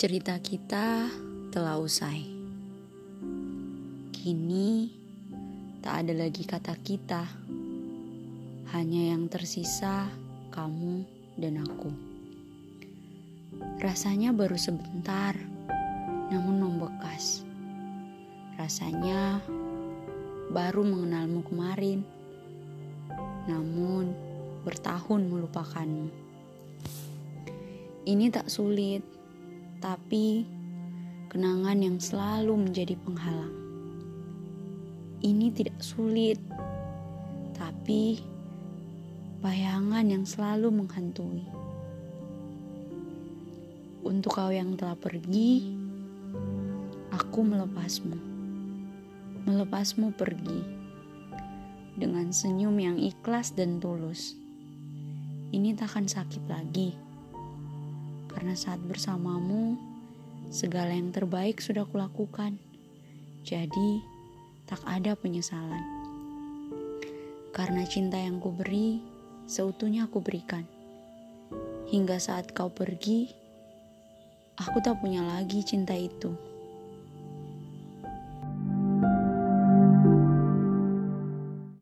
Cerita kita telah usai. Kini tak ada lagi kata kita. Hanya yang tersisa kamu dan aku. Rasanya baru sebentar, namun membekas. Rasanya baru mengenalmu kemarin, namun bertahun melupakanmu. Ini tak sulit tapi kenangan yang selalu menjadi penghalang. Ini tidak sulit, tapi bayangan yang selalu menghantui. Untuk kau yang telah pergi, aku melepasmu. Melepasmu pergi dengan senyum yang ikhlas dan tulus. Ini takkan sakit lagi karena saat bersamamu, segala yang terbaik sudah kulakukan. Jadi, tak ada penyesalan. Karena cinta yang kuberi, seutuhnya aku berikan. Hingga saat kau pergi, aku tak punya lagi cinta itu.